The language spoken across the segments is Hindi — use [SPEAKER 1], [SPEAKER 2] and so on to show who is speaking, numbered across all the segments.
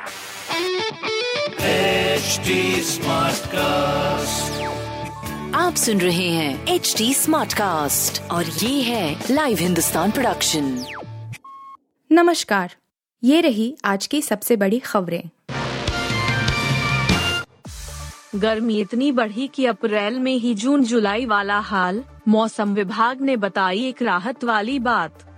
[SPEAKER 1] HD Smartcast.
[SPEAKER 2] आप सुन रहे हैं एच डी स्मार्ट कास्ट और ये है लाइव हिंदुस्तान प्रोडक्शन
[SPEAKER 3] नमस्कार। ये रही आज की सबसे बड़ी खबरें।
[SPEAKER 4] गर्मी इतनी बढ़ी कि अप्रैल में ही जून जुलाई वाला हाल मौसम विभाग ने बताई एक राहत वाली बात।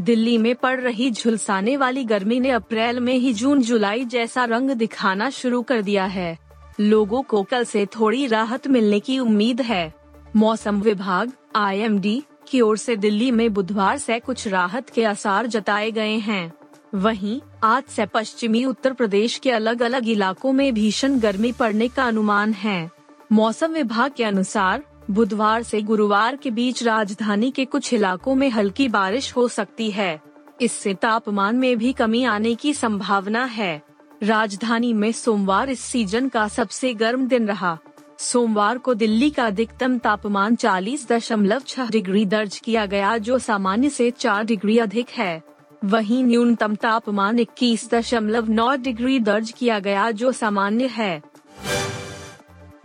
[SPEAKER 4] दिल्ली में पड़ रही झुलसाने वाली गर्मी ने अप्रैल में ही जून जुलाई जैसा रंग दिखाना शुरू कर दिया है। लोगों को कल से थोड़ी राहत मिलने की उम्मीद है। मौसम विभाग आईएमडी की ओर से दिल्ली में बुधवार से कुछ राहत के आसार जताए गए हैं। वहीं, आज से पश्चिमी उत्तर प्रदेश के अलग अलग इलाकों में भीषण गर्मी पड़ने का अनुमान है। मौसम विभाग के अनुसार बुधवार से गुरुवार के बीच राजधानी के कुछ इलाकों में हल्की बारिश हो सकती है। इससे तापमान में भी कमी आने की संभावना है। राजधानी में सोमवार इस सीज़न का सबसे गर्म दिन रहा। सोमवार को दिल्ली का अधिकतम तापमान 40.6 डिग्री दर्ज किया गया, जो सामान्य से 4 डिग्री अधिक है। वहीं न्यूनतम तापमान 21.9 डिग्री दर्ज किया गया, जो सामान्य है।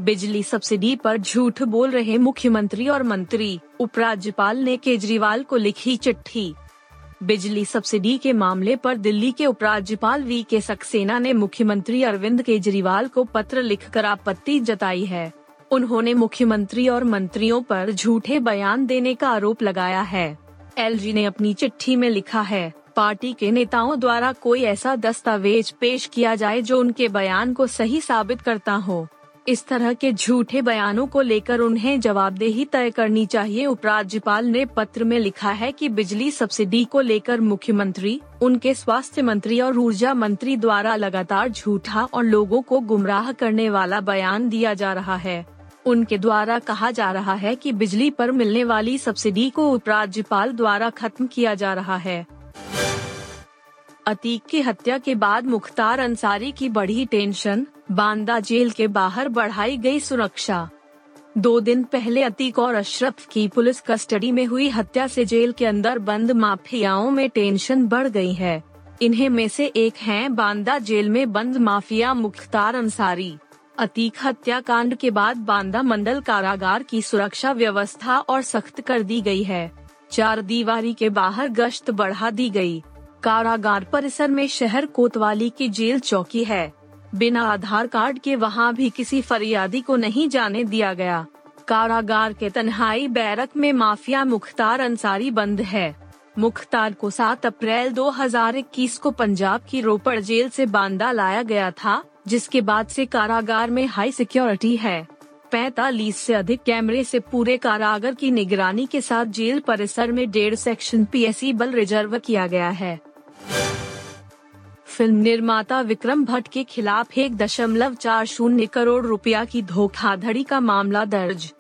[SPEAKER 4] बिजली सब्सिडी पर झूठ बोल रहे मुख्यमंत्री और मंत्री, उपराज्यपाल ने केजरीवाल को लिखी चिट्ठी। बिजली सब्सिडी के मामले पर दिल्ली के उपराज्यपाल वी के सक्सेना ने मुख्यमंत्री अरविंद केजरीवाल को पत्र लिखकर आपत्ति जताई है। उन्होंने मुख्यमंत्री और मंत्रियों पर झूठे बयान देने का आरोप लगाया है। एलजी ने अपनी चिट्ठी में लिखा है, पार्टी के नेताओं द्वारा कोई ऐसा दस्तावेज़ पेश किया जाए जो उनके बयान को सही साबित करता हो। इस तरह के झूठे बयानों को लेकर उन्हें जवाबदेही तय करनी चाहिए। उपराज्यपाल ने पत्र में लिखा है कि बिजली सब्सिडी को लेकर मुख्यमंत्री, उनके स्वास्थ्य मंत्री और ऊर्जा मंत्री द्वारा लगातार झूठा और लोगों को गुमराह करने वाला बयान दिया जा रहा है। उनके द्वारा कहा जा रहा है कि बिजली पर मिलने वाली सब्सिडी को उपराज्यपाल द्वारा खत्म किया जा रहा है। अतीक की हत्या के बाद मुख्तार अंसारी की बढ़ी टेंशन बांदा जेल के बाहर बढ़ाई गई सुरक्षा। दो दिन पहले अतीक और अशरफ की पुलिस कस्टडी में हुई हत्या से जेल के अंदर बंद माफियाओं में टेंशन बढ़ गई है। इन्हें में से एक हैं बांदा जेल में बंद माफिया मुख्तार अंसारी। अतीक हत्याकांड के बाद बांदा मंडल कारागार की सुरक्षा व्यवस्था और सख्त कर दी गई है। चार दीवारी के बाहर गश्त बढ़ा दी गई। कारागार परिसर में शहर कोतवाली की जेल चौकी है। बिना आधार कार्ड के वहाँ भी किसी फरियादी को नहीं जाने दिया गया। कारागार के तन्हाई बैरक में माफिया मुख्तार अंसारी बंद है। मुख्तार को 7 अप्रैल 2021 को पंजाब की रोपड़ जेल से बांदा लाया गया था, जिसके बाद से कारागार में हाई सिक्योरिटी है। 45 से अधिक कैमरे से पूरे कारागार की निगरानी के साथ जेल परिसर में डेढ़ सेक्शन पीएसई बल रिज़र्व किया गया है। फ़िल्म निर्माता विक्रम भट्ट के खिलाफ एक दशमलव चार शून्य करोड़ रुपया की धोखाधड़ी का मामला दर्ज।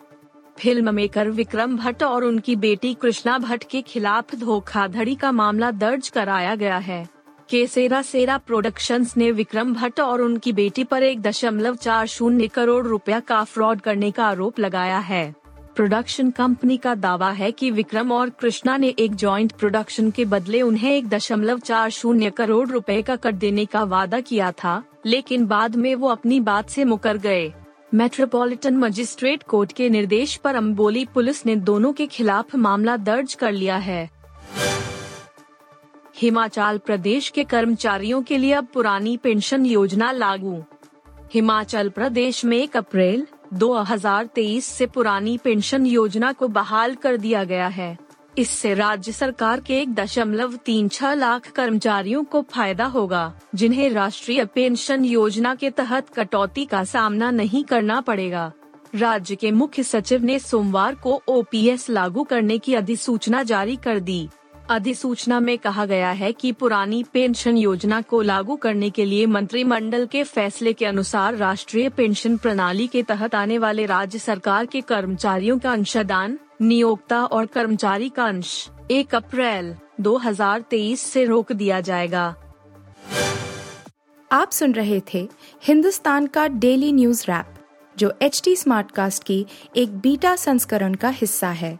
[SPEAKER 4] फ़िल्म मेकर विक्रम भट्ट और उनकी बेटी कृष्णा भट्ट के खिलाफ धोखाधड़ी का मामला दर्ज कराया गया है। केसेरा सेरा प्रोडक्शंस ने विक्रम भट्ट और उनकी बेटी पर एक दशमलव चार शून्य करोड़ रुपया का फ्रॉड करने का आरोप लगाया है। प्रोडक्शन कंपनी का दावा है कि विक्रम और कृष्णा ने एक जॉइंट प्रोडक्शन के बदले उन्हें एक दशमलव चार शून्य करोड़ रुपए का कर देने का वादा किया था, लेकिन बाद में वो अपनी बात से मुकर गए। मेट्रोपॉलिटन मजिस्ट्रेट कोर्ट के निर्देश पर अम्बोली पुलिस ने दोनों के खिलाफ मामला दर्ज कर लिया है। हिमाचल प्रदेश के कर्मचारियों के लिए अब पुरानी पेंशन योजना लागू। हिमाचल प्रदेश में एक अप्रैल 2023 से पुरानी पेंशन योजना को बहाल कर दिया गया है। इससे राज्य सरकार के एक दशमलव तीन छह लाख कर्मचारियों को फ़ायदा होगा, जिन्हें राष्ट्रीय पेंशन योजना के तहत कटौती का सामना नहीं करना पड़ेगा। राज्य के मुख्य सचिव ने सोमवार को ओपीएस लागू करने की अधिसूचना जारी कर दी। अधिसूचना में कहा गया है कि पुरानी पेंशन योजना को लागू करने के लिए मंत्रिमंडल के फैसले के अनुसार राष्ट्रीय पेंशन प्रणाली के तहत आने वाले राज्य सरकार के कर्मचारियों का अंशदान, नियोक्ता और कर्मचारी का अंश, एक अप्रैल 2023 से रोक दिया जाएगा।
[SPEAKER 3] आप सुन रहे थे हिंदुस्तान का डेली न्यूज़ रैप, जो एच टी स्मार्टकास्ट की एक बीटा संस्करण का हिस्सा है।